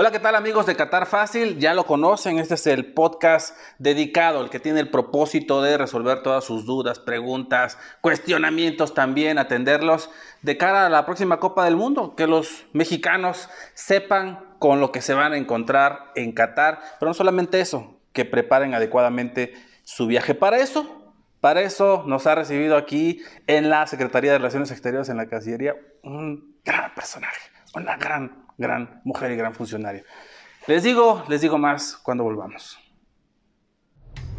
Hola, ¿qué tal amigos de Qatar Fácil? Ya lo conocen, este es el podcast dedicado, el que tiene el propósito de resolver todas sus dudas, preguntas, cuestionamientos también, atenderlos de cara a la próxima Copa del Mundo, que los mexicanos sepan con lo que se van a encontrar en Qatar, pero no solamente eso, que preparen adecuadamente su viaje. Para eso, para eso nos ha recibido aquí en la Secretaría de Relaciones Exteriores, en la Cancillería, un gran personaje, una gran gran mujer y gran funcionaria. Les digo, les digo más cuando volvamos.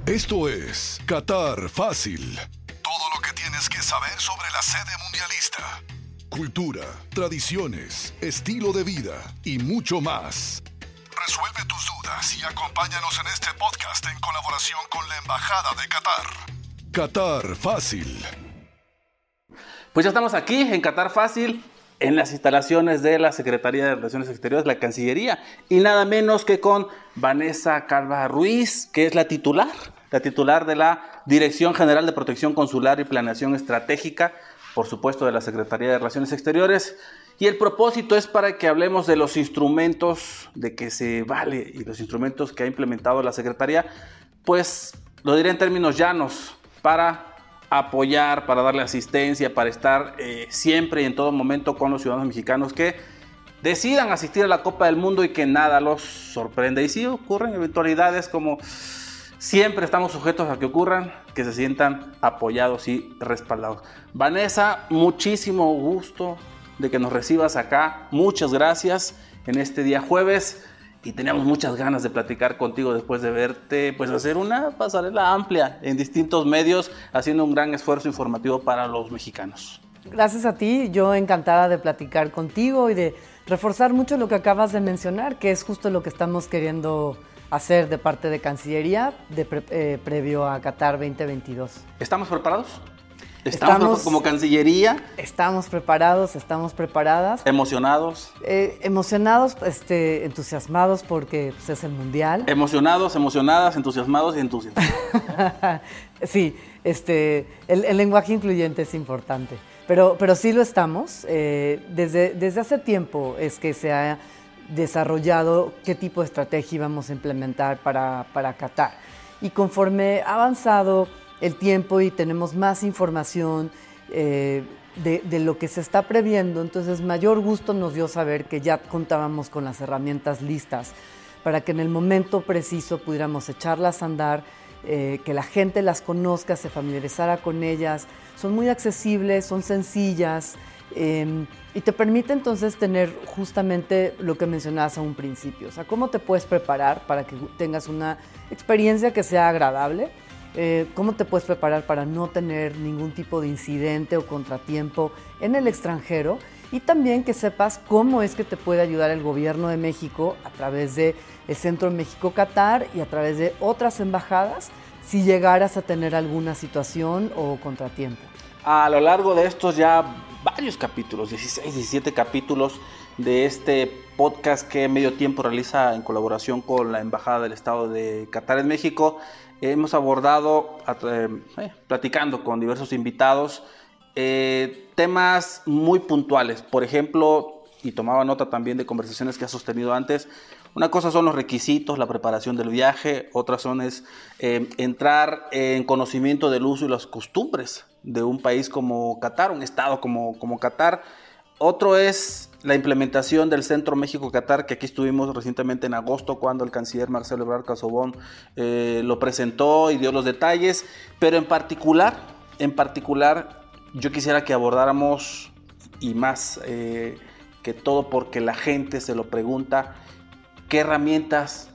Esto es Qatar Fácil. Todo lo que tienes que saber sobre la sede mundialista. Cultura, tradiciones, estilo de vida y mucho más. Resuelve tus dudas y acompáñanos en este podcast en colaboración con la Embajada de Qatar. Qatar Fácil. Pues ya estamos aquí en Qatar Fácil en las instalaciones de la Secretaría de Relaciones Exteriores, la Cancillería, y nada menos que con Vanessa Calva Ruiz, que es la titular, la titular de la Dirección General de Protección Consular y Planeación Estratégica, por supuesto de la Secretaría de Relaciones Exteriores. Y el propósito es para que hablemos de los instrumentos de que se vale y los instrumentos que ha implementado la Secretaría, pues lo diré en términos llanos, para apoyar, para darle asistencia, para estar eh, siempre y en todo momento con los ciudadanos mexicanos que decidan asistir a la Copa del Mundo y que nada los sorprenda. Y si ocurren eventualidades como siempre estamos sujetos a que ocurran, que se sientan apoyados y respaldados. Vanessa, muchísimo gusto de que nos recibas acá. Muchas gracias en este día jueves y teníamos muchas ganas de platicar contigo después de verte, pues hacer una pasarela amplia en distintos medios, haciendo un gran esfuerzo informativo para los mexicanos. Gracias a ti, yo encantada de platicar contigo y de reforzar mucho lo que acabas de mencionar, que es justo lo que estamos queriendo hacer de parte de Cancillería de eh, previo a Qatar 2022. ¿Estamos preparados? Estamos, como Cancillería. Estamos preparados, estamos preparadas. Emocionados. Eh, emocionados, este, entusiasmados porque pues, es el mundial. Emocionados, emocionadas, entusiasmados y entusiasmados. sí, este, el, lenguaje incluyente es importante. Pero, pero sí lo estamos. Eh, desde, desde hace tiempo es que se ha desarrollado qué tipo de estrategia íbamos a implementar para, para Qatar. Y conforme ha avanzado el tiempo y tenemos más información eh, de, lo que se está previendo, entonces mayor gusto nos dio saber que ya contábamos con las herramientas listas para que en el momento preciso pudiéramos echarlas a andar, eh, que la gente las conozca, se familiarizara con ellas. Son muy accesibles, son sencillas em, y te permite entonces tener justamente lo que mencionabas a un principio, o sea, cómo te puedes preparar para que tengas una experiencia que sea agradable eh, cómo te puedes preparar para no tener ningún tipo de incidente o contratiempo en el extranjero y también que sepas cómo es que te puede ayudar el gobierno de México a través de el Centro México Qatar y a través de otras embajadas si llegaras a tener alguna situación o contratiempo. A lo largo de estos ya varios capítulos, 16, 17 capítulos de este podcast que Medio Tiempo realiza en colaboración con la Embajada del Estado de Qatar en México, hemos abordado, eh, eh, platicando con diversos invitados, eh, temas muy puntuales. Por ejemplo, y tomaba nota también de conversaciones que ha sostenido antes, una cosa son los requisitos, la preparación del viaje, otra son es entrar en conocimiento del uso y las costumbres de un país como Qatar, un estado como, como Qatar. Otro es la implementación del Centro México-Catar, que aquí estuvimos recientemente en agosto, cuando el canciller Marcelo Ebrard Casobón eh, lo presentó y dio los detalles, pero en particular, en particular, yo quisiera que abordáramos, y más eh, que todo porque la gente se lo pregunta, qué herramientas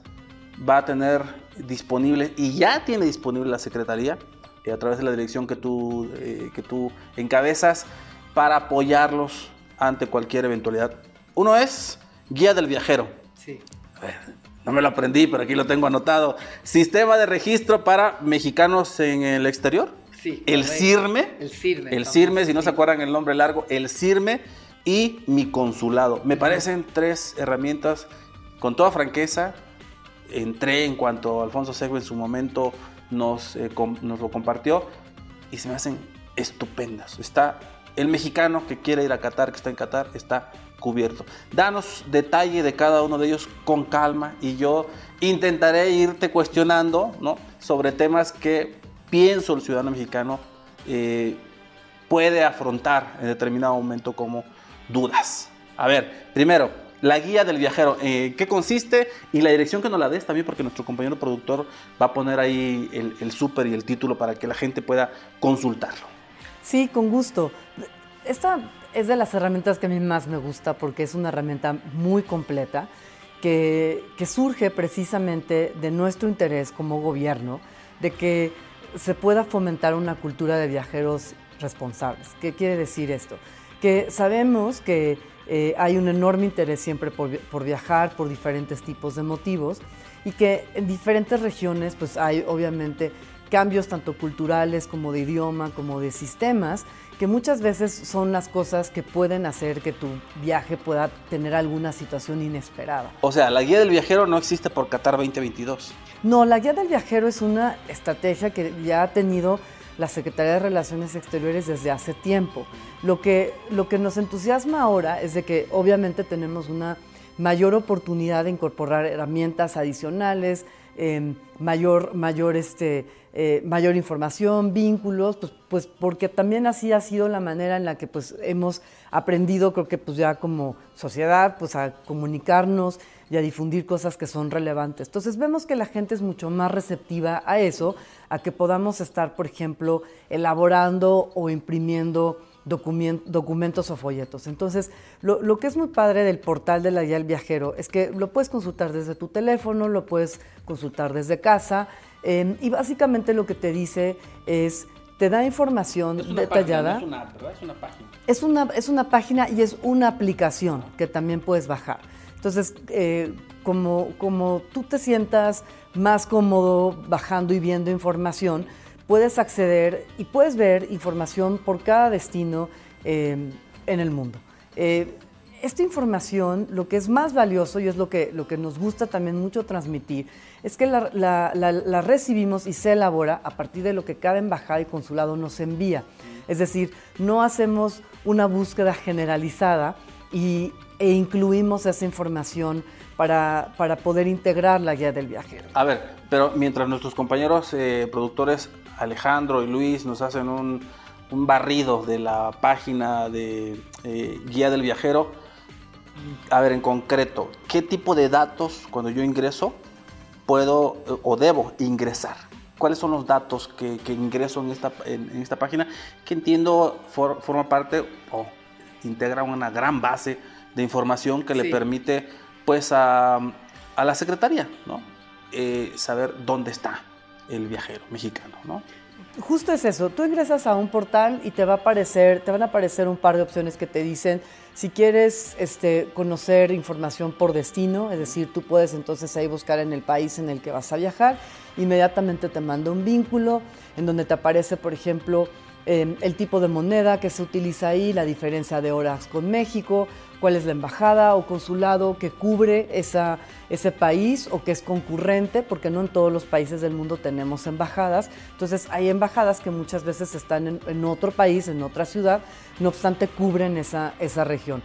va a tener disponible y ya tiene disponible la Secretaría eh, a través de la dirección que tú, que tú encabezas para apoyarlos ante cualquier eventualidad. Uno es guía del viajero. Sí. A ver, no me lo aprendí, pero aquí lo tengo anotado. Sistema de registro para mexicanos en el exterior. Sí. El CIRME. El CIRME. El CIRME, si no se acuerdan el nombre largo, el CIRME y mi consulado. Me parecen tres herramientas, con toda franqueza, entré en cuanto Alfonso Segui en su momento nos, eh, nos lo compartió y se me hacen estupendas. Está el mexicano que quiere ir a Qatar, que está en Qatar, está cubierto. Danos detalle de cada uno de ellos con calma y yo intentaré irte cuestionando ¿no? sobre temas que pienso el ciudadano mexicano eh, puede afrontar en determinado momento como dudas. A ver, primero, la guía del viajero, eh, ¿qué consiste? Y la dirección que nos la des también, porque nuestro compañero productor va a poner ahí el, el súper y el título para que la gente pueda consultarlo. Sí, con gusto. Esta es de las herramientas que a mí más me gusta porque es una herramienta muy completa que, que surge precisamente de nuestro interés como gobierno de que se pueda fomentar una cultura de viajeros responsables. ¿Qué quiere decir esto? Que sabemos que eh, hay un enorme interés siempre por, por, viajar, por diferentes tipos de motivos, y que en diferentes regiones pues hay obviamente cambios tanto culturales como de idioma, como de sistemas, que muchas veces son las cosas que pueden hacer que tu viaje pueda tener alguna situación inesperada. O sea, la guía del viajero no existe por Qatar 2022. No, la guía del viajero es una estrategia que ya ha tenido la Secretaría de Relaciones Exteriores desde hace tiempo. Lo que, lo que nos entusiasma ahora es de que obviamente tenemos una mayor oportunidad de incorporar herramientas adicionales, eh, mayor, mayor, este, eh, mayor información, vínculos, pues, pues, porque también así ha sido la manera en la que pues hemos aprendido, creo que pues ya como sociedad, pues a comunicarnos y a difundir cosas que son relevantes. Entonces vemos que la gente es mucho más receptiva a eso, a que podamos estar, por ejemplo, elaborando o imprimiendo documentos o folletos. Entonces, lo, lo, que es muy padre del portal de la guía del viajero es que lo puedes consultar desde tu teléfono, lo puedes consultar desde casa eh, y básicamente lo que te dice es, te da información es una detallada. Página, no es una app, ¿verdad? Es una página. Es una, es una página y es una aplicación que también puedes bajar. Entonces, eh, como, como tú te sientas más cómodo bajando y viendo información, puedes acceder y puedes ver información por cada destino eh, en el mundo. Eh, esta información, lo que es más valioso y es lo que, lo que nos gusta también mucho transmitir, es que la, recibimos y se elabora a partir de lo que cada embajada y consulado nos envía. Es decir, no hacemos una búsqueda generalizada y, e incluimos esa información para, para, poder integrar la guía del viajero. A ver, pero mientras nuestros compañeros eh, productores Alejandro y Luis nos hacen un, un barrido de la página de eh, guía del viajero, a ver, en concreto, ¿qué tipo de datos cuando yo ingreso puedo o debo ingresar? ¿Cuáles son los datos que, que ingreso en esta, en, en, esta página? Que entiendo for, forma parte o integra una gran base de información que sí. le permite pues a, a la Secretaría ¿no? Eh, saber dónde está el viajero mexicano. ¿no? Justo es eso, tú ingresas a un portal y te va a aparecer, te van a aparecer un par de opciones que te dicen si quieres este, conocer información por destino, es decir, tú puedes entonces ahí buscar en el país en el que vas a viajar, inmediatamente te manda un vínculo en donde te aparece, por ejemplo, eh, el tipo de moneda que se utiliza ahí, la diferencia de horas con México, cuál es la embajada o consulado que cubre esa, ese país o que es concurrente, porque no en todos los países del mundo tenemos embajadas. Entonces hay embajadas que muchas veces están en, otro país, en otra ciudad, no obstante cubren esa, esa región.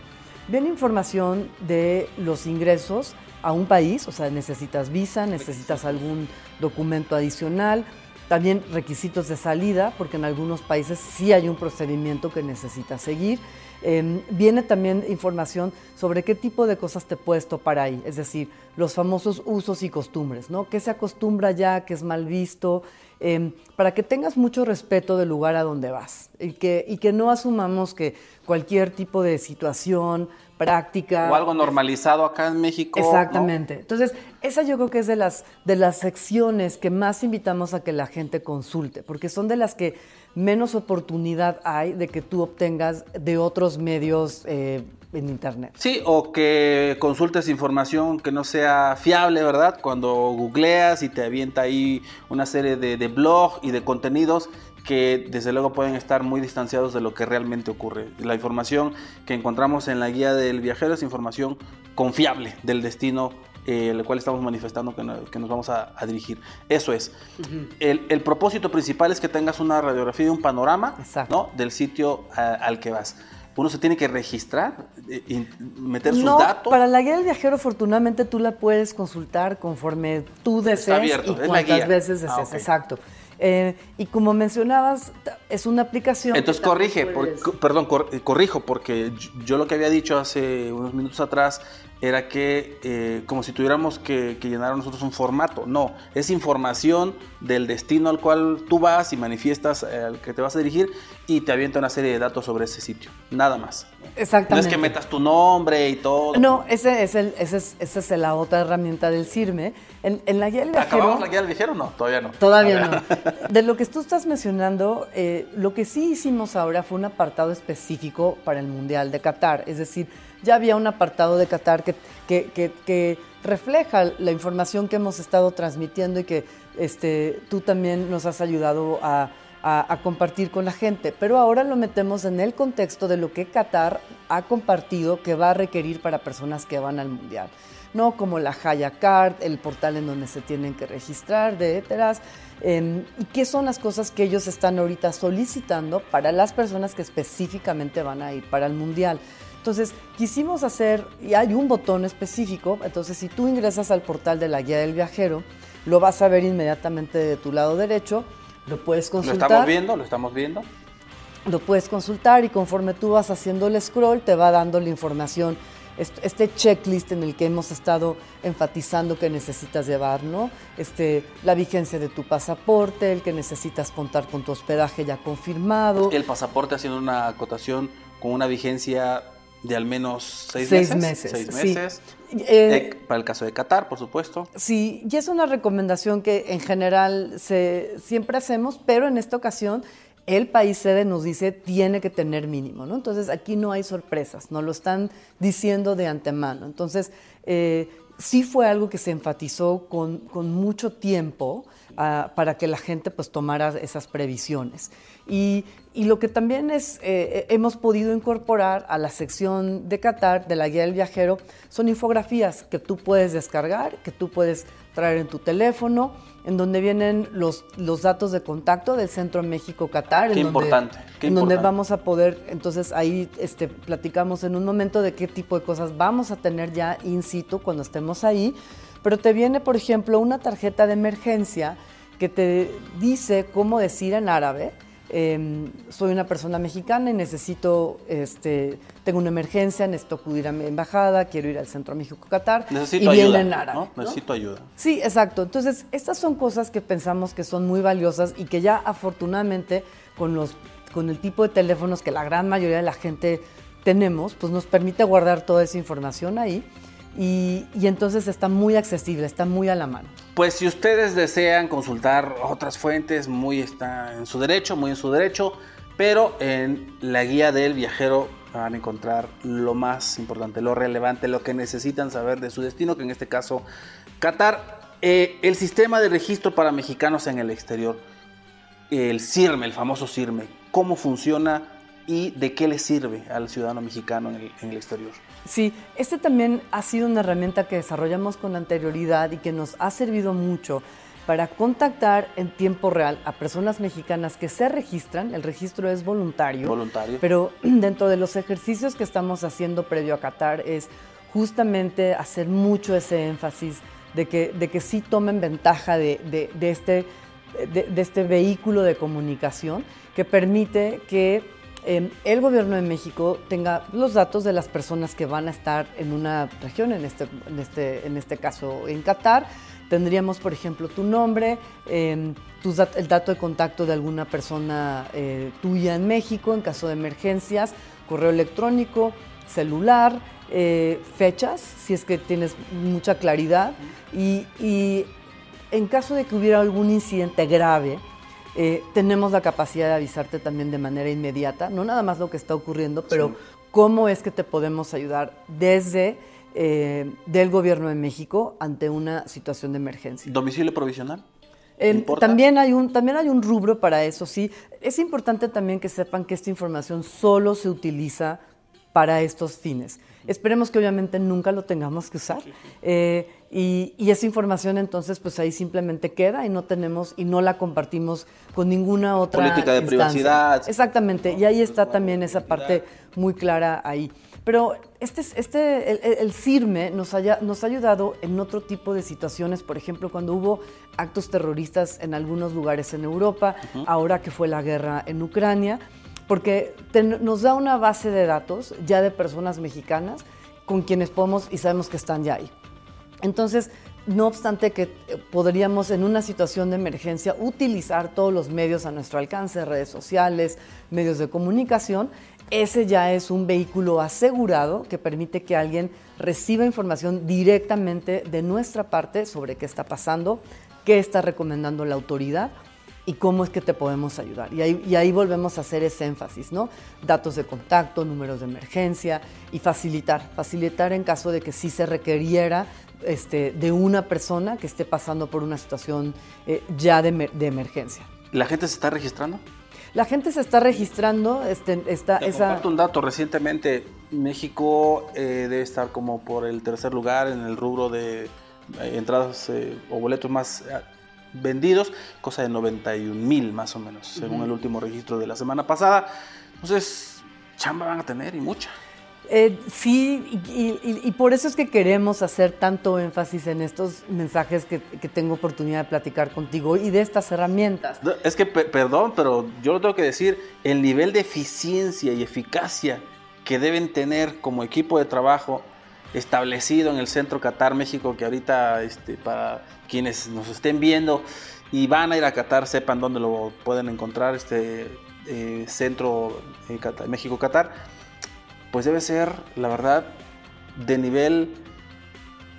Viene información de los ingresos a un país, o sea, necesitas visa, necesitas algún documento adicional, también requisitos de salida, porque en algunos países sí hay un procedimiento que necesitas seguir. Eh, viene también información sobre qué tipo de cosas te puedes topar ahí, es decir, los famosos usos y costumbres, ¿no? ¿Qué se acostumbra ya, qué es mal visto? Eh, para que tengas mucho respeto del lugar a donde vas y que, y que no asumamos que cualquier tipo de situación, práctica. O algo normalizado acá en México. Exactamente. ¿no? Entonces, esa yo creo que es de las, de las secciones que más invitamos a que la gente consulte, porque son de las que menos oportunidad hay de que tú obtengas de otros medios eh, en Internet. Sí, o que consultes información que no sea fiable, ¿verdad? Cuando googleas y te avienta ahí una serie de, de blogs y de contenidos que desde luego pueden estar muy distanciados de lo que realmente ocurre. La información que encontramos en la guía del viajero es información confiable del destino eh, el cual estamos manifestando que, nos vamos a, dirigir. Eso es. el, propósito principal es que tengas una radiografía y un panorama ¿no? del sitio al que vas uno se tiene que registrar, eh, y meter sus datos. Para la guía del viajero, afortunadamente tú la puedes consultar conforme tú desees y cuántas veces ah, desees. Exacto. Eh, y como mencionabas, es una aplicación. Entonces corrige, perdón, corrijo, porque yo lo que había dicho hace unos minutos atrás era que eh, como si tuviéramos que, llenar nosotros un formato. No, es información del destino al cual tú vas y manifiestas eh, al que te vas a dirigir y te avienta una serie de datos sobre ese sitio. Nada más. Exactamente. No es que metas tu nombre y todo. No, ese es el, ese es, esa es la otra herramienta del CIRME. En, en la guía del viajero... ¿Acabamos la guía del viajero? No, todavía no. Todavía no. De lo que tú estás mencionando, eh, lo que sí hicimos ahora fue un apartado específico para el Mundial de Qatar. Es decir, ya había un apartado de Qatar que, que, refleja la información que hemos estado transmitiendo y que este, tú también nos has ayudado a, compartir con la gente. Pero ahora lo metemos en el contexto de lo que Qatar ha compartido que va a requerir para personas que van al Mundial. ¿no? Como la Haya Card, el portal en donde se tienen que registrar, de éteras, em, y qué son las cosas que ellos están ahorita solicitando para las personas que específicamente van a ir para el Mundial. Entonces, quisimos hacer, y hay un botón específico, entonces si tú ingresas al portal de la guía del viajero, lo vas a ver inmediatamente de tu lado derecho, lo puedes consultar. Lo estamos viendo, lo estamos viendo. Lo puedes consultar y conforme tú vas haciendo el scroll, te va dando la información, este checklist en el que hemos estado enfatizando que necesitas llevar, ¿no? Este, la vigencia de tu pasaporte, el que necesitas contar con tu hospedaje ya confirmado. El pasaporte haciendo una acotación con una vigencia de al menos seis, meses. Seis meses. Eh, eh, para el caso de Qatar, por supuesto. Sí, y es una recomendación que en general se, siempre hacemos, pero en esta ocasión el país sede nos dice tiene que tener mínimo, ¿no? Entonces aquí no hay sorpresas, nos lo están diciendo de antemano. Entonces, eh, sí fue algo que se enfatizó con, con mucho tiempo ah, para que la gente pues tomara esas previsiones. Y, y lo que también es, eh, hemos podido incorporar a la sección de Qatar, de la guía del viajero, son infografías que tú puedes descargar, que tú puedes traer en tu teléfono, en donde vienen los, los datos de contacto del Centro México-Qatar. Qué importante. en donde vamos a poder, entonces ahí este, platicamos en un momento de qué tipo de cosas vamos a tener ya in situ cuando estemos ahí. Pero te viene, por ejemplo, una tarjeta de emergencia que te dice cómo decir en árabe Em, soy una persona mexicana y necesito, este, tengo una emergencia, necesito acudir a mi embajada, quiero ir al Centro México Qatar. Necesito ayuda. ¿no? Necesito ayuda. Sí, exacto. Entonces, estas son cosas que pensamos que son muy valiosas y que ya afortunadamente con, los, con el tipo de teléfonos que la gran mayoría de la gente tenemos, pues nos permite guardar toda esa información ahí y, entonces está muy accesible, está muy a la mano. Pues si ustedes desean consultar otras fuentes, muy está en su derecho, muy en su derecho, pero en la guía del viajero van a encontrar lo más importante, lo relevante, lo que necesitan saber de su destino, que en este caso Qatar. Eh, el sistema de registro para mexicanos en el exterior, el CIRME, el famoso CIRME, ¿cómo funciona y de qué le sirve al ciudadano mexicano en el exterior? Sí, este también ha sido una herramienta que desarrollamos con anterioridad y que nos ha servido mucho para contactar en tiempo real a personas mexicanas que se registran. El registro es voluntario. Voluntario. Pero dentro de los ejercicios que estamos haciendo previo a Qatar es justamente hacer mucho ese énfasis de que, de que sí tomen ventaja de, este, de este vehículo de comunicación que permite que Em, el gobierno de México tenga los datos de las personas que van a estar en una región, en este, en este, en este caso en Qatar. Tendríamos, por ejemplo, tu nombre, em, el dato de contacto de alguna persona eh, tuya en México en caso de emergencias, correo electrónico, celular, eh, fechas, si es que tienes mucha claridad. Y, y en caso de que hubiera algún incidente grave, eh, tenemos la capacidad de avisarte también de manera inmediata, no nada más lo que está ocurriendo, pero cómo es que te podemos ayudar desde eh, del gobierno de México ante una situación de emergencia. ¿Domicilio provisional? Eh, también, hay un, también hay un rubro para eso, sí. Es importante también que sepan que esta información solo se utiliza para estos fines. Esperemos que obviamente nunca lo tengamos que usar. Y, esa información entonces pues ahí simplemente queda y no tenemos y no la compartimos con ninguna otra política de privacidad. Exactamente, y ahí está también esa parte muy clara ahí. Pero este, este, el, CIRME nos, nos ha ayudado en otro tipo de situaciones, por ejemplo, cuando hubo actos terroristas en algunos lugares en Europa, ahora que fue la guerra en Ucrania, porque nos da una base de datos ya de personas mexicanas con quienes podemos y sabemos que están ya ahí. Entonces, no obstante que eh, podríamos en una situación de emergencia utilizar todos los medios a nuestro alcance, redes sociales, medios de comunicación, ese ya es un vehículo asegurado que permite que alguien reciba información directamente de nuestra parte sobre qué está pasando, qué está recomendando la autoridad y cómo es que te podemos ayudar. Y ahí, y ahí, volvemos a hacer ese énfasis, ¿no? Datos de contacto, números de emergencia y facilitar, facilitar en caso de que sí se requeriera este, de una persona que esté pasando por una situación eh, ya de, emergencia. ¿La gente se está registrando? La gente se está registrando. Este, está, Te esa... un dato. Recientemente México eh, debe estar como por el tercer lugar en el rubro de eh, entradas o boletos más vendidos, cosa de 91 mil más o menos, según el último registro de la semana pasada. Entonces, chamba van a tener y mucha. Eh, sí, y, por eso es que queremos hacer tanto énfasis en estos mensajes que, tengo oportunidad de platicar contigo y de estas herramientas. Es que, perdón, pero yo lo tengo que decir, el nivel de eficiencia y eficacia que deben tener como equipo de trabajo establecido en el Centro Qatar México, que ahorita este, para quienes nos estén viendo y van a ir a Qatar sepan dónde lo pueden encontrar, este eh, Centro eh, México Qatar pues debe ser, la verdad, de nivel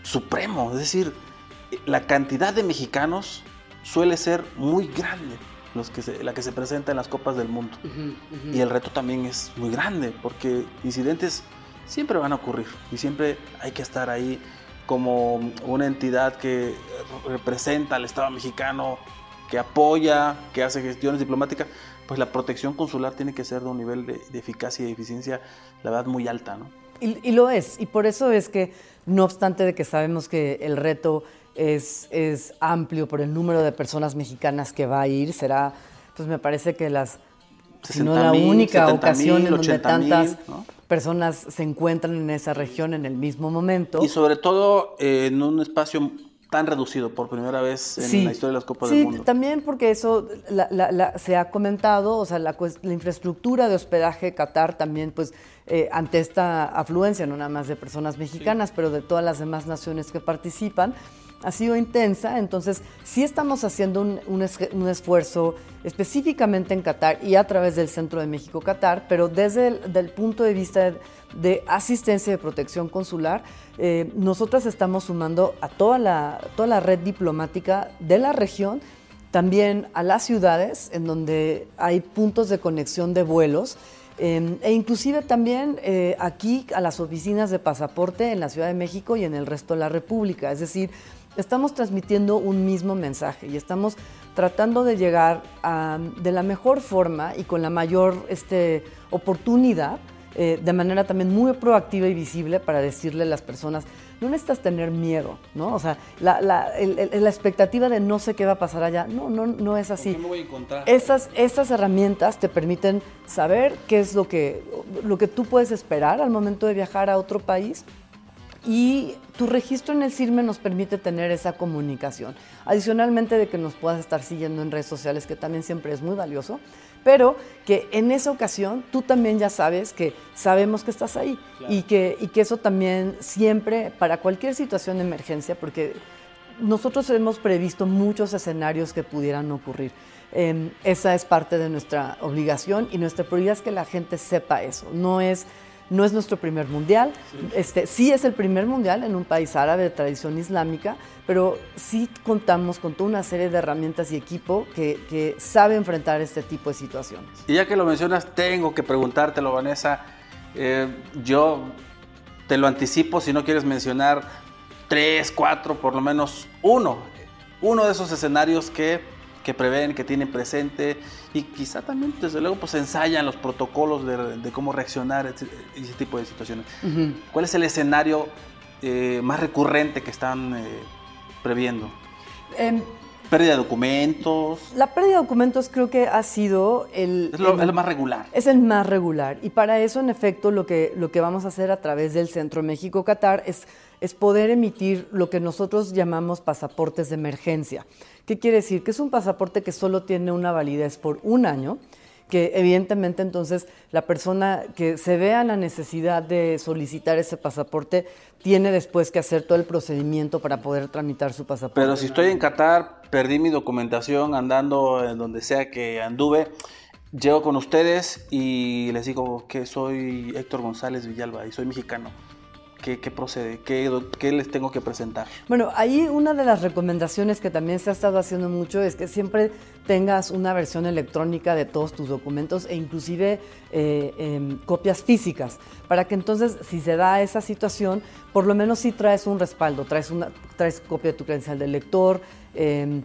supremo. Es decir, la cantidad de mexicanos suele ser muy grande los que la que se presenta en las Copas del Mundo. Y el reto también es muy grande, porque incidentes siempre van a ocurrir y siempre hay que estar ahí como una entidad que representa al Estado mexicano, que apoya, que hace gestiones diplomáticas, pues la protección consular tiene que ser de un nivel de, eficacia y eficiencia, la verdad, muy alta, ¿no? Y, lo es, y por eso es que, no obstante de que sabemos que el reto es, es amplio por el número de personas mexicanas que va a ir, será, pues me parece que las, si no la única ocasión en donde tantas personas se encuentran en esa región en el mismo momento. Y sobre todo eh, en un espacio tan reducido por primera vez en la historia de las Copas del Mundo. Sí, también porque eso se ha comentado, o sea, la, infraestructura de hospedaje Qatar también, pues, eh, ante esta afluencia, no nada más de personas mexicanas, pero de todas las demás naciones que participan, ha sido intensa, entonces sí estamos haciendo un, esfuerzo específicamente en Qatar y a través del Centro de México Qatar, pero desde el punto de vista de, asistencia y de protección consular, eh, nosotras estamos sumando a toda la, toda la red diplomática de la región, también a las ciudades en donde hay puntos de conexión de vuelos. Em, e inclusive también eh, aquí a las oficinas de pasaporte en la Ciudad de México y en el resto de la República. Es decir, estamos transmitiendo un mismo mensaje y estamos tratando de llegar de la mejor forma y con la mayor este, oportunidad, eh, de manera también muy proactiva y visible para decirle a las personas, no necesitas tener miedo, ¿no? O sea, la, expectativa de no sé qué va a pasar allá, no, no, no es así. Me voy a encontrar? Esas, esas herramientas te permiten saber qué es lo que, lo que tú puedes esperar al momento de viajar a otro país y tu registro en el CIRME nos permite tener esa comunicación. Adicionalmente de que nos puedas estar siguiendo en redes sociales, que también siempre es muy valioso, pero que en esa ocasión tú también ya sabes que sabemos que estás ahí y, que, y que eso también siempre, para cualquier situación de emergencia, porque nosotros hemos previsto muchos escenarios que pudieran ocurrir. Em, esa es parte de nuestra obligación y nuestra prioridad es que la gente sepa eso. No es no es nuestro primer mundial, sí. Este, sí es el primer mundial en un país árabe de tradición islámica, pero sí contamos con toda una serie de herramientas y equipo que, sabe enfrentar este tipo de situaciones. Y ya que lo mencionas, tengo que preguntártelo, Vanessa. Eh, yo te lo anticipo si no quieres mencionar tres, cuatro, por lo menos uno. Uno de esos escenarios que que prevén, que tienen presente y quizá también, desde luego, pues ensayan los protocolos de, cómo reaccionar ese, ese tipo de situaciones. ¿Cuál es el escenario eh, más recurrente que están eh, previendo? Em, pérdida de documentos. La pérdida de documentos creo que ha sido el... Es lo, el, más regular. Es el más regular. Y para eso, en efecto, lo que, lo que vamos a hacer a través del Centro México-Catar es, es poder emitir lo que nosotros llamamos pasaportes de emergencia. ¿Qué quiere decir? Que es un pasaporte que solo tiene una validez por un año que evidentemente entonces la persona que se vea la necesidad de solicitar ese pasaporte tiene después que hacer todo el procedimiento para poder tramitar su pasaporte. Pero si estoy en Qatar, perdí mi documentación andando en donde sea que anduve, llego con ustedes y les digo que soy Héctor González Villalba y soy mexicano. ¿Qué, procede? ¿Qué, les tengo que presentar? Bueno, ahí una de las recomendaciones que también se ha estado haciendo mucho es que siempre tengas una versión electrónica de todos tus documentos e inclusive eh, em, copias físicas, para que entonces si se da esa situación, por lo menos sí traes un respaldo, traes, una, traes copia de tu credencial de lector, em,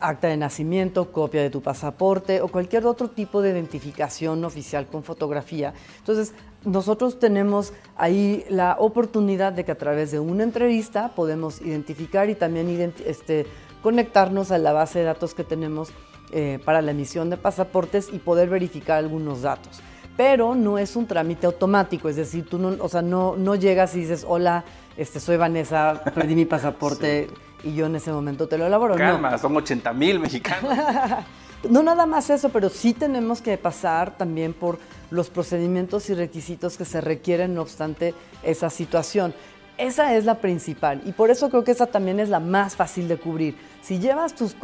acta de nacimiento, copia de tu pasaporte o cualquier otro tipo de identificación oficial con fotografía. Entonces, nosotros tenemos ahí la oportunidad de que a través de una entrevista podemos identificar y también este, conectarnos a la base de datos que tenemos eh, para la emisión de pasaportes y poder verificar algunos datos. Pero no es un trámite automático, es decir, tú no, o sea, no, no llegas y dices, hola, este, soy Vanessa, perdí mi pasaporte y yo en ese momento te lo elaboro. Calma, son 80 mil mexicanos. no nada más eso, pero sí tenemos que pasar también por los procedimientos y requisitos que se requieren, no obstante esa situación. Esa es la principal y por eso creo que esa también es la más fácil de cubrir. Si llevas tus,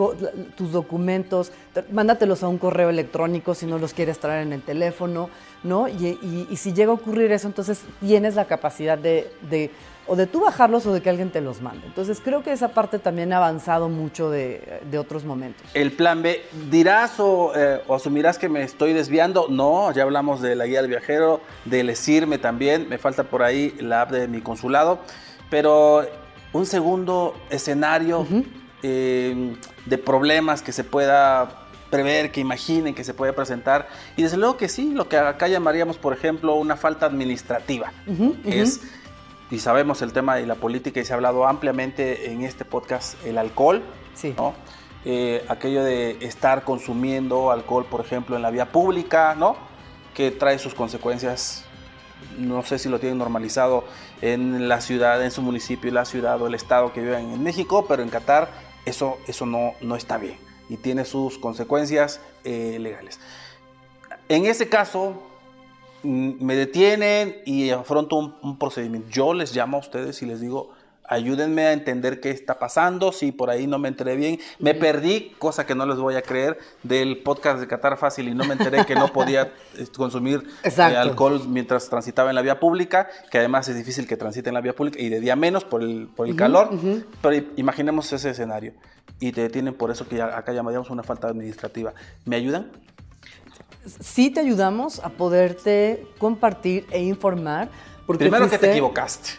tus documentos, mándatelos a un correo electrónico si no los quieres traer en el teléfono, ¿no? Y, y, si llega a ocurrir eso, entonces tienes la capacidad de, de o de tú bajarlos o de que alguien te los mande. Entonces creo que esa parte también ha avanzado mucho de, de otros momentos. El plan B, dirás o, eh, o, asumirás que me estoy desviando. No, ya hablamos de la guía del viajero, del ESIRME también, me falta por ahí la app de mi consulado, pero un segundo escenario eh, de problemas que se pueda prever, que imaginen, que se puede presentar. Y desde luego que sí, lo que acá llamaríamos, por ejemplo, una falta administrativa, es y sabemos el tema de la política y se ha hablado ampliamente en este podcast, el alcohol, sí. ¿no? Eh, aquello de estar consumiendo alcohol, por ejemplo, en la vía pública, ¿no? Que trae sus consecuencias, no sé si lo tienen normalizado en la ciudad, en su municipio, la ciudad o el estado que viven en México, pero en Qatar eso, eso no, no está bien y tiene sus consecuencias eh, legales. En ese caso, Mm, me detienen y afronto un, procedimiento. Yo les llamo a ustedes y les digo, ayúdenme a entender qué está pasando, si por ahí no me enteré bien. Me perdí, cosa que no les voy a creer, del podcast de Qatar Fácil y no me enteré que no podía eh, consumir eh, alcohol mientras transitaba en la vía pública, que además es difícil que transite en la vía pública y de día menos por el, por el calor. Pero imaginemos ese escenario y te detienen por eso que acá llamaríamos una falta administrativa. ¿Me ayudan? sí te ayudamos a poderte compartir e informar. Porque Primero que te equivocaste,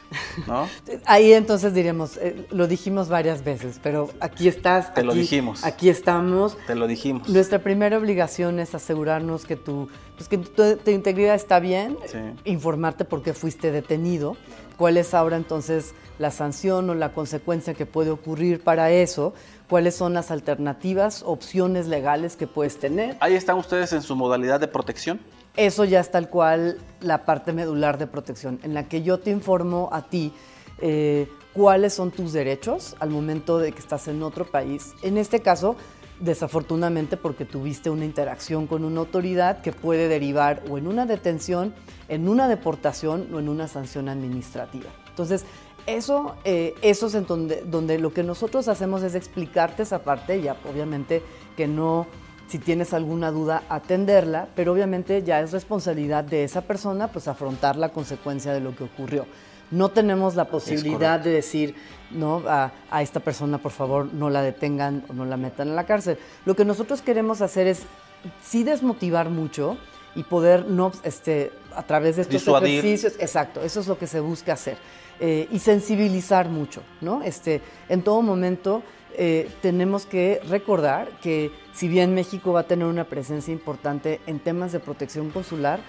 ¿no? Ahí entonces diremos, eh, lo dijimos varias veces, pero aquí estás. Te lo dijimos. Aquí estamos. Te lo dijimos. Nuestra primera obligación es asegurarnos que tu, pues que tu, integridad está bien, informarte por qué fuiste detenido, cuál es ahora entonces la sanción o la consecuencia que puede ocurrir para eso cuáles son las alternativas, opciones legales que puedes tener. Ahí están ustedes en su modalidad de protección. Eso ya es tal cual la parte medular de protección, en la que yo te informo a ti eh, cuáles son tus derechos al momento de que estás en otro país. En este caso, desafortunadamente porque tuviste una interacción con una autoridad que puede derivar o en una detención, en una deportación o en una sanción administrativa. Entonces, eso, eh, es en donde, donde lo que nosotros hacemos es explicarte esa parte, ya obviamente que no, si tienes alguna duda, atenderla, pero obviamente ya es responsabilidad de esa persona pues afrontar la consecuencia de lo que ocurrió. No tenemos la posibilidad de decir, no, a, a, esta persona por favor no la detengan o no la metan en la cárcel. Lo que nosotros queremos hacer es sí desmotivar mucho y poder no, este, a través de estos ejercicios, exacto, eso es lo que se busca hacer. Eh, y sensibilizar mucho, ¿no? Este, en todo momento eh, tenemos que recordar que si bien México va a tener una presencia importante en temas de protección consular,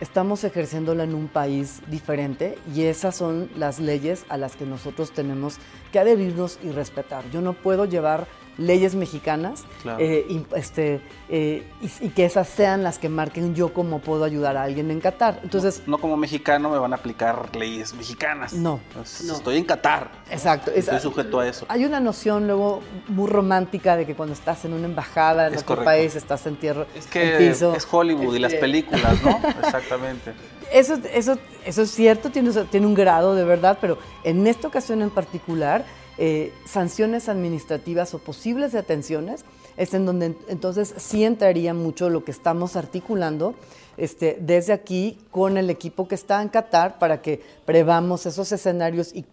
estamos ejerciéndola en un país diferente y esas son las leyes a las que nosotros tenemos que adherirnos y respetar. Yo no puedo llevar leyes mexicanas eh, y, este, eh, y, que esas sean las que marquen yo cómo puedo ayudar a alguien en Qatar. Entonces, no, como mexicano me van a aplicar leyes mexicanas. No, Estoy en Qatar. Exacto. Estoy sujeto a eso. Hay una noción luego muy romántica de que cuando estás en una embajada en otro país estás en tierra. Es que es Hollywood y las este, películas, ¿no? Exactamente. Eso, eso, eso es cierto, tiene, tiene un grado de verdad, pero en esta ocasión en particular eh, sanciones administrativas o posibles detenciones, es en donde entonces sí entraría mucho lo que estamos articulando este, desde aquí con el equipo que está en Qatar para que prevamos esos escenarios y,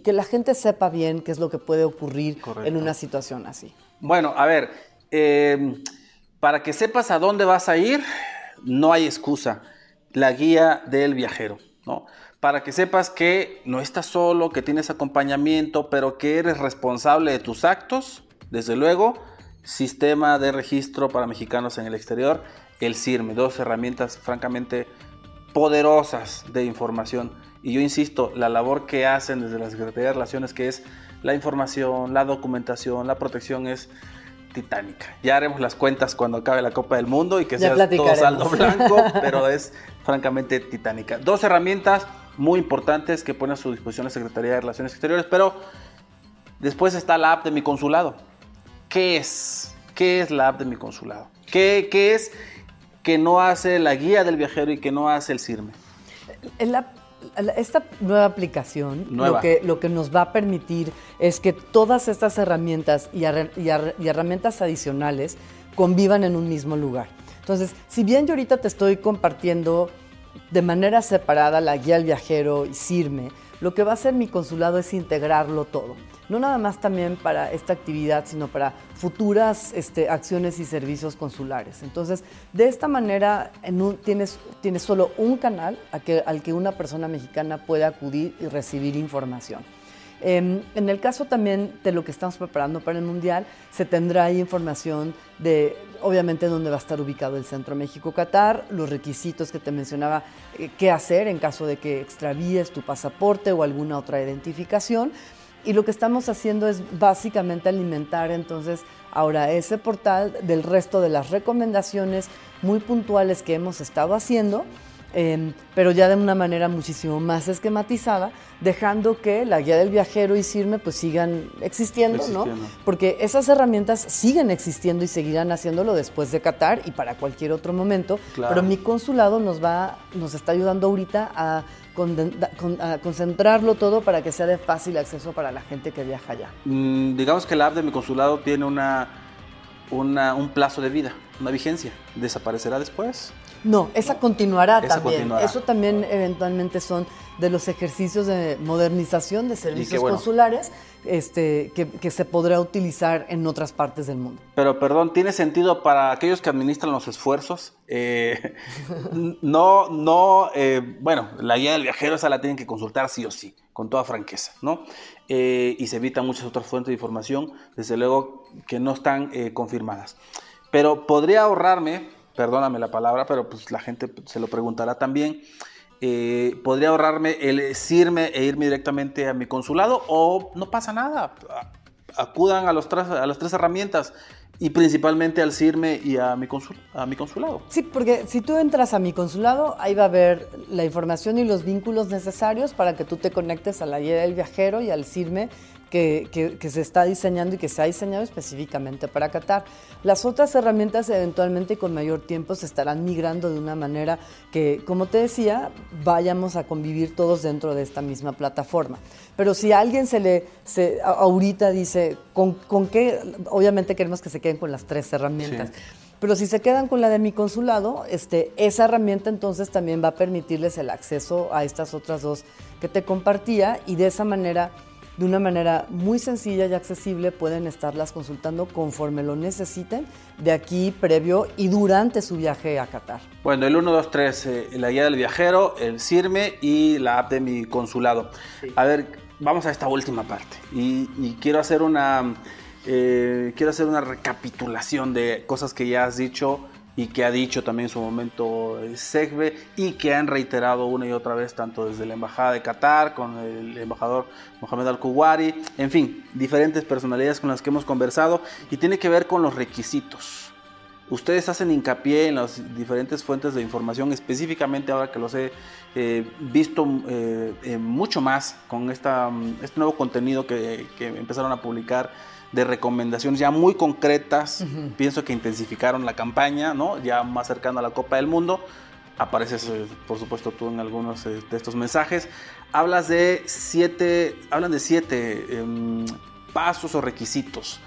que la gente sepa bien qué es lo que puede ocurrir en una situación así. Bueno, a ver, eh, para que sepas a dónde vas a ir, no hay excusa. La guía del viajero, ¿no? Para que sepas que no estás solo, que tienes acompañamiento, pero que eres responsable de tus actos. Desde luego, Sistema de Registro para Mexicanos en el Exterior, el CIRME, dos herramientas francamente poderosas de información. Y yo insisto, la labor que hacen desde la Secretaría de Relaciones, que es la información, la documentación, la protección, es titánica. Ya haremos las cuentas cuando acabe la Copa del Mundo y que sea todo saldo blanco, pero es francamente titánica. Dos herramientas muy importantes que pone a su disposición la Secretaría de Relaciones Exteriores, pero después está la app de mi consulado. ¿Qué es? ¿Qué es la app de mi consulado? ¿Qué, qué es que no hace la guía del viajero y que no hace el CIRME? esta nueva aplicación Lo, que, lo que nos va a permitir es que todas estas herramientas y, y herramientas adicionales convivan en un mismo lugar. Entonces, si bien yo ahorita te estoy compartiendo de manera separada la guía al viajero y CIRME, lo que va a hacer mi consulado es integrarlo todo. No nada más también para esta actividad, sino para futuras este, acciones y servicios consulares. Entonces, de esta manera tienes, tienes solo un canal al que una persona mexicana puede acudir y recibir información. Em, en el caso también de lo que estamos preparando para el Mundial, se tendrá ahí información de, obviamente, dónde va a estar ubicado el Centro México-Qatar, los requisitos que te mencionaba, eh, qué hacer en caso de que extravíes tu pasaporte o alguna otra identificación. Y lo que estamos haciendo es básicamente alimentar entonces ahora ese portal del resto de las recomendaciones muy puntuales que hemos estado haciendo Em, pero ya de una manera muchísimo más esquematizada, dejando que la guía del viajero y CIRME pues sigan existiendo, ¿no? Porque esas herramientas siguen existiendo y seguirán haciéndolo después de Qatar y para cualquier otro momento, pero mi consulado nos va, nos está ayudando ahorita a, concentrarlo todo para que sea de fácil acceso para la gente que viaja allá. Mm, digamos que la app de mi consulado tiene una, un plazo de vida, una vigencia. ¿Desaparecerá después? No, esa continuará también. Eso también eventualmente son de los ejercicios de modernización de servicios consulares este, que, se podrá utilizar en otras partes del mundo. Pero perdón, ¿tiene sentido para aquellos que administran los esfuerzos? Eh, no, no, eh, bueno, la guía del viajero esa la tienen que consultar sí o sí, con toda franqueza, ¿no? Eh, y se evitan muchas otras fuentes de información, desde luego, que no están confirmadas. Pero podría ahorrarme perdóname la palabra, pero pues la gente se lo preguntará también. Eh, podría ahorrarme el irme e irme directamente a mi consulado o no pasa nada. Acudan a, los a las tres herramientas y principalmente al CIRME y a mi, a mi consulado. Sí, porque si tú entras a mi consulado, ahí va a haber la información y los vínculos necesarios para que tú te conectes a la guía del viajero y al CIRME que, se está diseñando y que se ha diseñado específicamente para Qatar. Las otras herramientas eventualmente con mayor tiempo se estarán migrando de una manera que, como te decía, vayamos a convivir todos dentro de esta misma plataforma. Pero si a alguien se le, se, ahorita dice, ¿con, ¿con, qué? Obviamente queremos que se queden con las tres herramientas. Pero si se quedan con la de mi consulado, este, esa herramienta entonces también va a permitirles el acceso a estas otras dos que te compartía y de esa manera de una manera muy sencilla y accesible pueden estarlas consultando conforme lo necesiten de aquí previo y durante su viaje a Qatar. Bueno, el 1, 2, 3, la guía del viajero, el CIRME y la app de mi consulado. A ver, vamos a esta última parte y, quiero hacer una... Eh, quiero hacer una recapitulación de cosas que ya has dicho y que ha dicho también en su momento Segbe y que han reiterado una y otra vez tanto desde la Embajada de Qatar con el embajador Mohamed Al-Kuwari, en fin, diferentes personalidades con las que hemos conversado y tiene que ver con los requisitos. Ustedes hacen hincapié en las diferentes fuentes de información, específicamente ahora que los he eh, visto eh, mucho más con esta, este nuevo contenido que, que empezaron a publicar de recomendaciones ya muy concretas. Pienso que intensificaron la campaña, ¿no? Ya más cercano a la Copa del Mundo. Apareces, eh, por supuesto, tú en algunos eh, de estos mensajes. Hablas de siete, hablan de siete em, pasos o requisitos.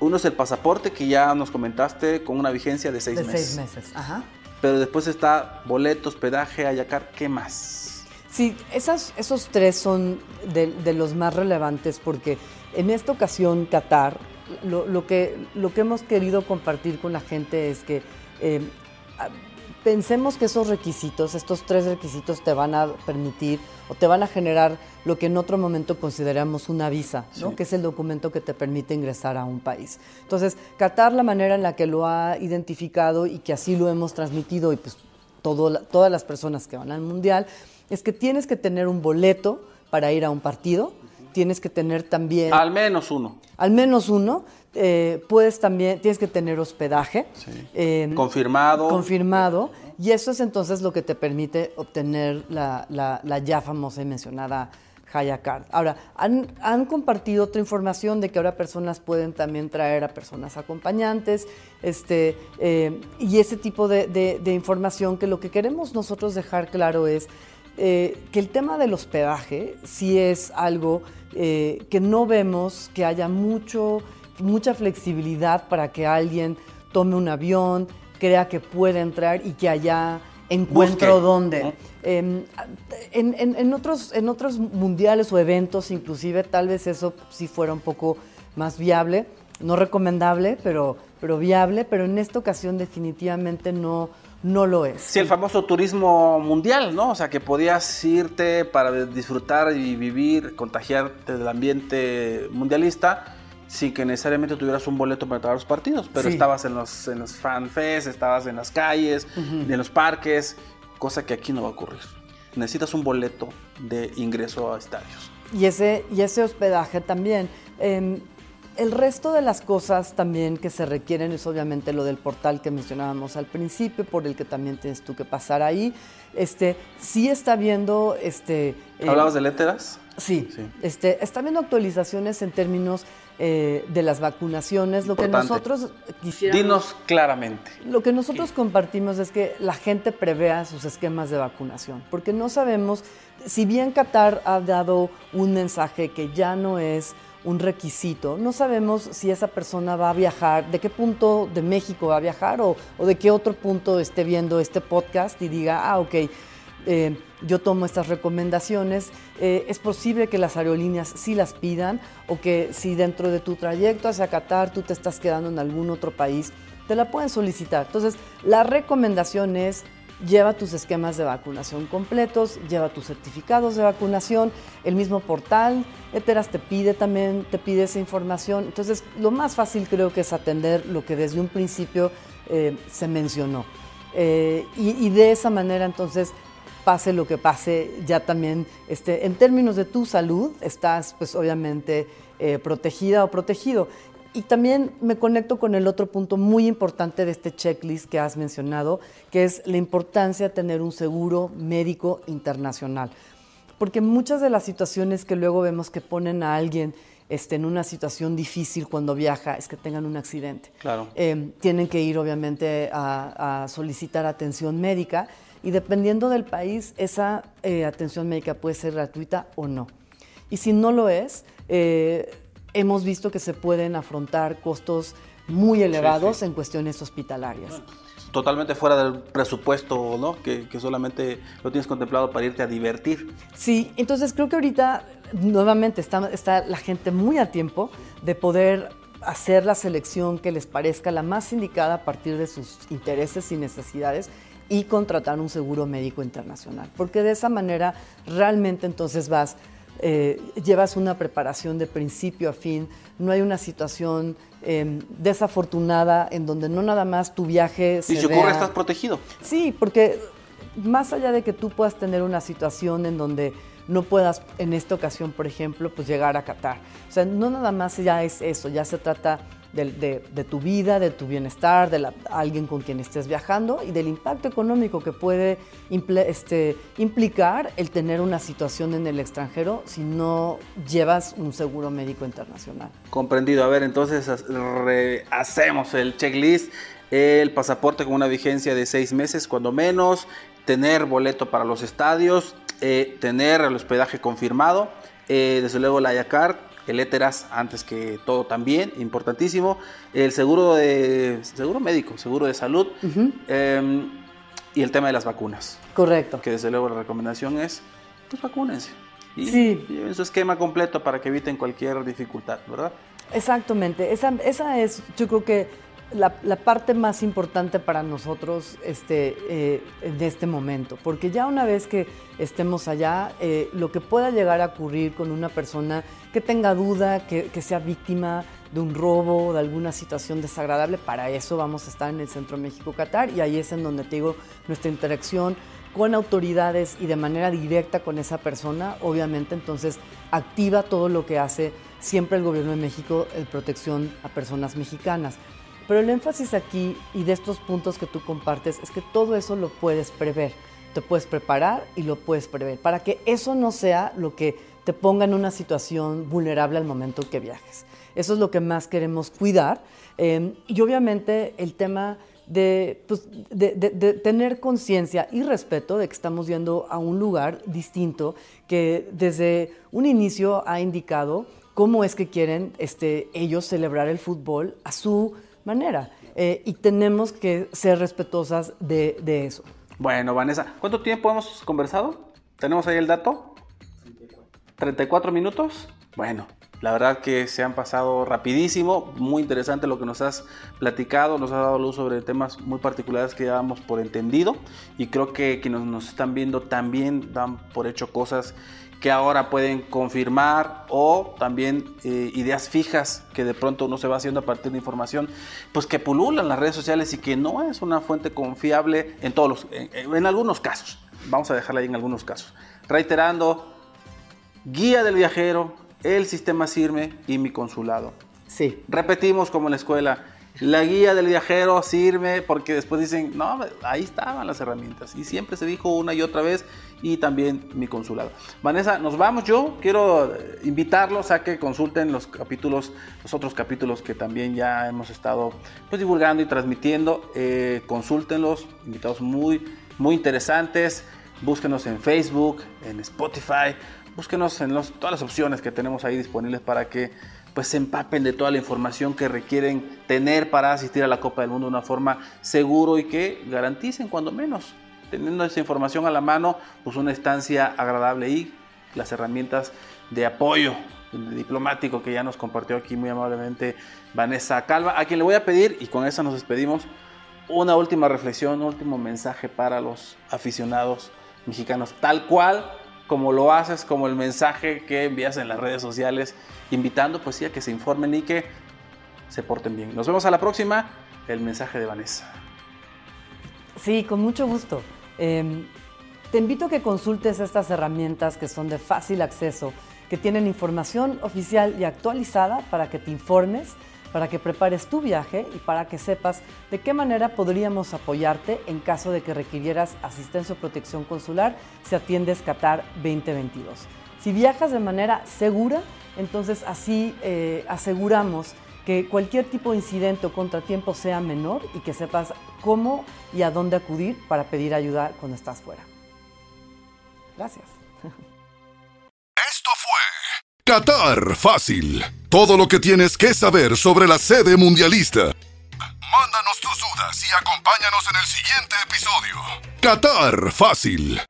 Uno es el pasaporte, que ya nos comentaste, con una vigencia de seis de meses. seis meses, ajá. Pero después está boleto, hospedaje, ayacar, ¿qué más? Sí, esas, esos tres son de, de los más relevantes porque en esta ocasión, Qatar, lo, que, lo que hemos querido compartir con la gente es que eh, pensemos que esos requisitos, estos tres requisitos te van a permitir o te van a generar lo que en otro momento consideramos una visa, que es el documento que te permite ingresar a un país. Entonces, Qatar, la manera en la que lo ha identificado y que así lo hemos transmitido y pues todo, todas las personas que van al Mundial, es que tienes que tener un boleto para ir a un partido, tienes que tener también... Al menos uno. Al menos uno. Eh, puedes también, tienes que tener hospedaje. confirmado. Confirmado. Y eso es entonces lo que te permite obtener la, la, ya famosa y mencionada Haya Card. Ahora, han, han, compartido otra información de que ahora personas pueden también traer a personas acompañantes, este, eh, y ese tipo de, de información que lo que queremos nosotros dejar claro es eh, que el tema del hospedaje sí es algo eh, que no vemos que haya mucho, mucha flexibilidad para que alguien tome un avión, crea que puede entrar y que allá encuentro dónde. Em, en, otros, en otros mundiales o eventos, inclusive, tal vez eso sí fuera un poco más viable, no recomendable, pero, pero viable, pero en esta ocasión definitivamente no, no lo es. Sí, el famoso turismo mundial, ¿no? O sea, que podías irte para disfrutar y vivir, contagiarte del ambiente mundialista sin que necesariamente tuvieras un boleto para todos los partidos, pero estabas en los, en los fanfests, estabas en las calles, en los parques, cosa que aquí no va a ocurrir. Necesitas un boleto de ingreso a estadios. Y ese, y ese hospedaje también. Em, el resto de las cosas también que se requieren es obviamente lo del portal que mencionábamos al principio, por el que también tienes tú que pasar ahí. Este, sí está viendo... Este, eh, ¿Hablabas de letras? Sí, Este, está viendo actualizaciones en términos eh, de las vacunaciones. Lo que nosotros quisiéramos... Dinos claramente. Lo que nosotros compartimos es que la gente prevea sus esquemas de vacunación, porque no sabemos, si bien Qatar ha dado un mensaje que ya no es un requisito. No sabemos si esa persona va a viajar, de qué punto de México va a viajar o, de qué otro punto esté viendo este podcast y diga, ah, ok, eh, yo tomo estas recomendaciones. Eh, es posible que las aerolíneas sí las pidan o que si dentro de tu trayecto hacia Qatar tú te estás quedando en algún otro país, te la pueden solicitar. Entonces, la recomendación es lleva tus esquemas de vacunación completos, lleva tus certificados de vacunación, el mismo portal, Eteras te pide también, te pide esa información. Entonces, lo más fácil creo que es atender lo que desde un principio eh, se mencionó. Eh, y, de esa manera, entonces, pase lo que pase, ya también, este, en términos de tu salud, estás, pues, obviamente, eh, protegida o protegido. Y también me conecto con el otro punto muy importante de este checklist que has mencionado, que es la importancia de tener un seguro médico internacional. Porque muchas de las situaciones que luego vemos que ponen a alguien este, en una situación difícil cuando viaja es que tengan un accidente. Claro. Eh, tienen que ir, obviamente, a, solicitar atención médica y dependiendo del país, esa eh, atención médica puede ser gratuita o no. Y si no lo es, eh, hemos visto que se pueden afrontar costos muy elevados en cuestiones hospitalarias. Totalmente fuera del presupuesto, ¿no? Que, solamente lo tienes contemplado para irte a divertir. Sí, entonces creo que ahorita nuevamente está, está la gente muy a tiempo de poder hacer la selección que les parezca la más indicada a partir de sus intereses y necesidades y contratar un seguro médico internacional. Porque de esa manera realmente entonces vas eh, llevas una preparación de principio a fin, no hay una situación em, desafortunada en donde no nada más tu viaje se Y si ocurre, estás protegido. Sí, porque más allá de que tú puedas tener una situación en donde no puedas en esta ocasión, por ejemplo, pues llegar a Qatar. O sea, no nada más ya es eso, ya se trata de, tu vida, de tu bienestar, de alguien con quien estés viajando y del impacto económico que puede este, implicar el tener una situación en el extranjero si no llevas un seguro médico internacional. Comprendido. A ver, entonces hacemos el checklist. El pasaporte con una vigencia de seis meses, cuando menos, tener boleto para los estadios, eh, tener el hospedaje confirmado, eh, desde luego la IACAR, el ETERAS antes que todo también, importantísimo, el seguro, de, seguro médico, seguro de salud em, y el tema de las vacunas. Correcto. Que desde luego la recomendación es, pues vacúnense. Y, sí. Y su esquema completo para que eviten cualquier dificultad, ¿verdad? Exactamente, esa, esa es, yo creo que la, parte más importante para nosotros este, eh, este momento, porque ya una vez que estemos allá, eh, lo que pueda llegar a ocurrir con una persona que tenga duda, que, sea víctima de un robo, de alguna situación desagradable, para eso vamos a estar en el Centro México Qatar y ahí es en donde te digo nuestra interacción con autoridades y de manera directa con esa persona, obviamente entonces activa todo lo que hace siempre el gobierno de México en protección a personas mexicanas. Pero el énfasis aquí y de estos puntos que tú compartes es que todo eso lo puedes prever. Te puedes preparar y lo puedes prever para que eso no sea lo que te ponga en una situación vulnerable al momento que viajes. Eso es lo que más queremos cuidar. Eh, y obviamente el tema pues, de, de, tener conciencia y respeto de que estamos yendo a un lugar distinto que desde un inicio ha indicado cómo es que quieren este, ellos celebrar el fútbol a su manera. Eh, y tenemos que ser respetuosas de, eso. Bueno, Vanessa, ¿cuánto tiempo hemos conversado? ¿Tenemos ahí el dato? 34 minutos. Bueno, la verdad que se han pasado rapidísimo, muy interesante lo que nos has platicado, nos has dado luz sobre temas muy particulares que damos por entendido y creo que quienes nos están viendo también dan por hecho cosas que ahora pueden confirmar o también eh, ideas fijas que de pronto uno se va haciendo a partir de información pues que pululan las redes sociales y que no es una fuente confiable en todos los, en, algunos casos. Vamos a dejarla ahí en algunos casos. Reiterando, guía del viajero, el sistema CIRME y mi consulado. Sí. Repetimos como en la escuela, la guía del viajero sirve porque después dicen, no, ahí estaban las herramientas. Y siempre se dijo una y otra vez y también mi consulado. Vanessa, nos vamos. Yo quiero invitarlos a que consulten los capítulos, los otros capítulos que también ya hemos estado pues, divulgando y transmitiendo. Eh, consúltenlos, invitados muy, muy interesantes. Búsquenos en Facebook, en Spotify. Búsquenos en todas las opciones que tenemos ahí disponibles para que pues se empapen de toda la información que requieren tener para asistir a la Copa del Mundo de una forma seguro y que garanticen cuando menos teniendo esa información a la mano, pues una estancia agradable y las herramientas de apoyo diplomático que ya nos compartió aquí muy amablemente Vanessa Calva, a quien le voy a pedir, y con eso nos despedimos, una última reflexión, un último mensaje para los aficionados mexicanos, tal cual como lo haces, como el mensaje que envías en las redes sociales, invitando pues sí a que se informen y que se porten bien. Nos vemos a la próxima, el mensaje de Vanessa. Sí, con mucho gusto. Em, te invito a que consultes estas herramientas que son de fácil acceso, que tienen información oficial y actualizada para que te informes, para que prepares tu viaje y para que sepas de qué manera podríamos apoyarte en caso de que requirieras asistencia o protección consular si atiendes Qatar 2022. Si viajas de manera segura, entonces así eh, aseguramos que cualquier tipo de incidente o contratiempo sea menor y que sepas cómo y a dónde acudir para pedir ayuda cuando estás fuera. Gracias. Esto fue Qatar Fácil. Todo lo que tienes que saber sobre la sede mundialista. Mándanos tus dudas y acompáñanos en el siguiente episodio. Qatar Fácil.